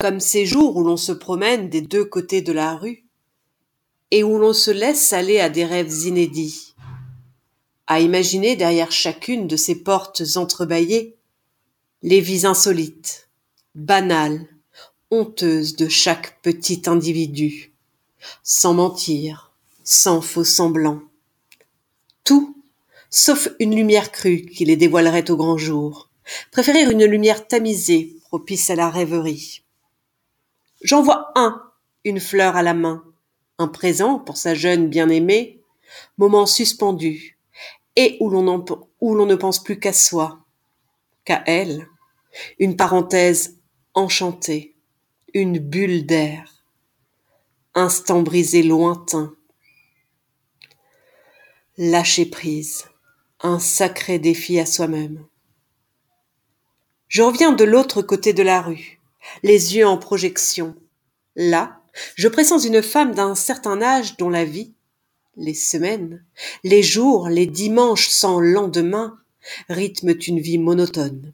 comme ces jours où l'on se promène des deux côtés de la rue et où l'on se laisse aller à des rêves inédits, à imaginer derrière chacune de ces portes entrebâillées les vies insolites, banales, honteuses de chaque petit individu, sans mentir, sans faux semblant. Tout, sauf une lumière crue qui les dévoilerait au grand jour. Préférer une lumière tamisée, propice à la rêverie. J'en vois un, une fleur à la main, un présent pour sa jeune bien-aimée, moment suspendu, et où l'on où l'on ne pense plus qu'à soi, qu'à elle, une parenthèse enchantée, une bulle d'air, instant brisé lointain. Lâcher prise, un sacré défi à soi-même. Je reviens de l'autre côté de la rue, les yeux en projection. Là, je pressens une femme d'un certain âge dont la vie, les semaines, les jours, les dimanches sans lendemain rythment une vie monotone.